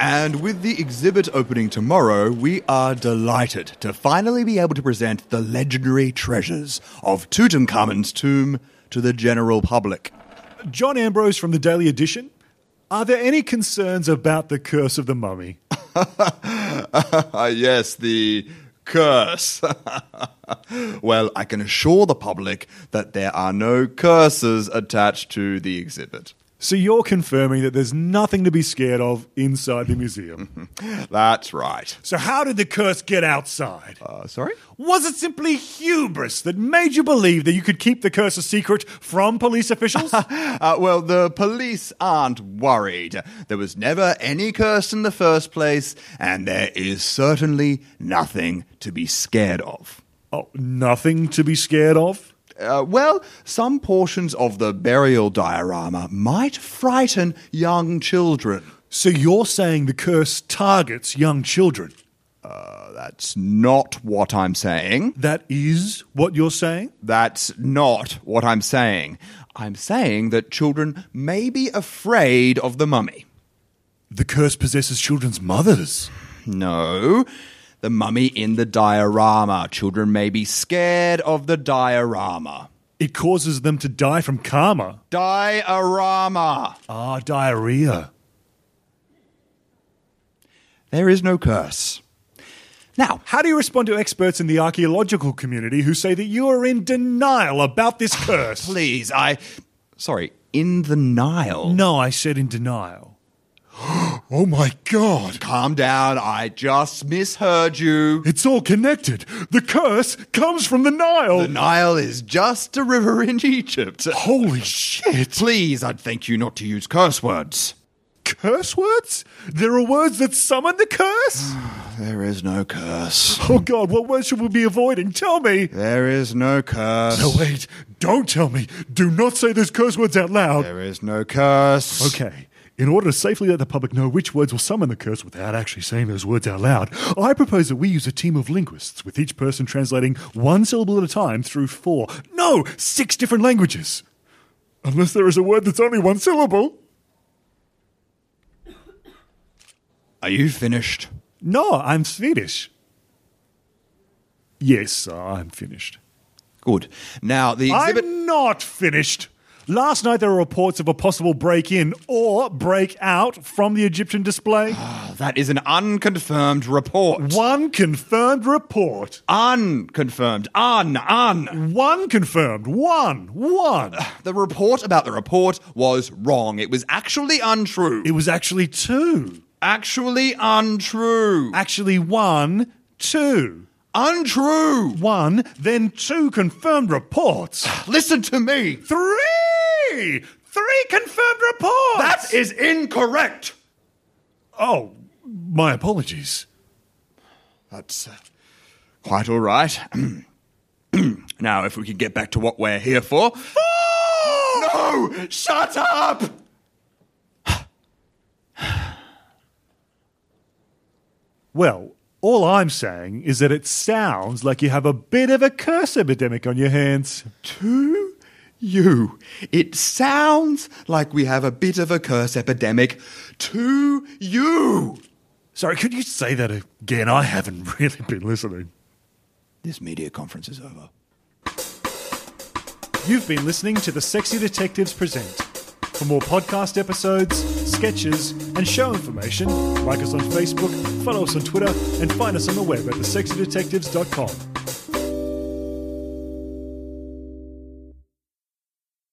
And with the exhibit opening tomorrow, we are delighted to finally be able to present the legendary treasures of Tutankhamun's tomb to the general public. John Ambrose from the Daily Edition. Are there any concerns about the curse of the mummy? Yes, the curse. well, I can assure the public that there are no curses attached to the exhibit. So you're confirming that there's nothing to be scared of inside the museum. That's right. so how did the curse get outside? Uh, sorry? Was it simply hubris that made you believe that you could keep the curse a secret from police officials? Uh, well, the police aren't worried. There was never any curse in the first place, and there is certainly nothing to be scared of. oh, nothing to be scared of? Uh, well, some portions of the burial diorama might frighten young children. So you're saying the curse targets young children? That's not what I'm saying. That is what you're saying? That's not what I'm saying. I'm saying that children may be afraid of the mummy. The curse possesses children's mothers. No. The mummy in the diorama. Children may be scared of the diorama. It causes them to die from karma. Diorama. Ah, diarrhea. There is no curse. Now, How do you respond to experts in the archaeological community who say that you are in denial about this curse? please, I. Sorry, in the Nile. No, I said in denial. Oh my god! Calm down, I just misheard you. It's all connected. The curse comes from the Nile. The Nile is just a river in Egypt. Holy shit! Please, I'd thank you not to use curse words. Curse words? There are words that summon the curse? There is no curse. oh god, what words should we be avoiding? Tell me! There is no curse. No, wait. Don't tell me. Do not say those curse words out loud. There is no curse. Okay. In order to safely let the public know which words will summon the curse without actually saying those words out loud, I propose that we use a team of linguists, with each person translating one syllable at a time through four, no, six different languages. Unless there is a word that's only one syllable. Are you finished? No, I'm Swedish. Yes, I'm finished. Good. Now, the exhibit. I'm not finished. Last night there were reports of a possible break in or break out from the Egyptian display. Ah, that is an unconfirmed report. One confirmed report. Unconfirmed. Un, un. One confirmed. One. One. Ah, the report about the report was wrong. It was actually untrue. It was actually two. actually untrue. Actually, one, two. Untrue. One, then two confirmed reports. Listen to me. Three! Three confirmed reports! That is incorrect. Oh, my apologies. That's uh, quite all right. now, if we could get back to what we're here for. No! Shut up! Well, all I'm saying is that it sounds like you have a bit of a curse epidemic on your hands. To you. It sounds like we have a bit of a curse epidemic. To you. Sorry, could you say that again? I haven't really been listening. This media conference is over. You've been listening to the Sexy Detectives Present. For more podcast episodes, sketches, and show information, like us on Facebook, follow us on Twitter, and find us on the web at thesexydetectives.com.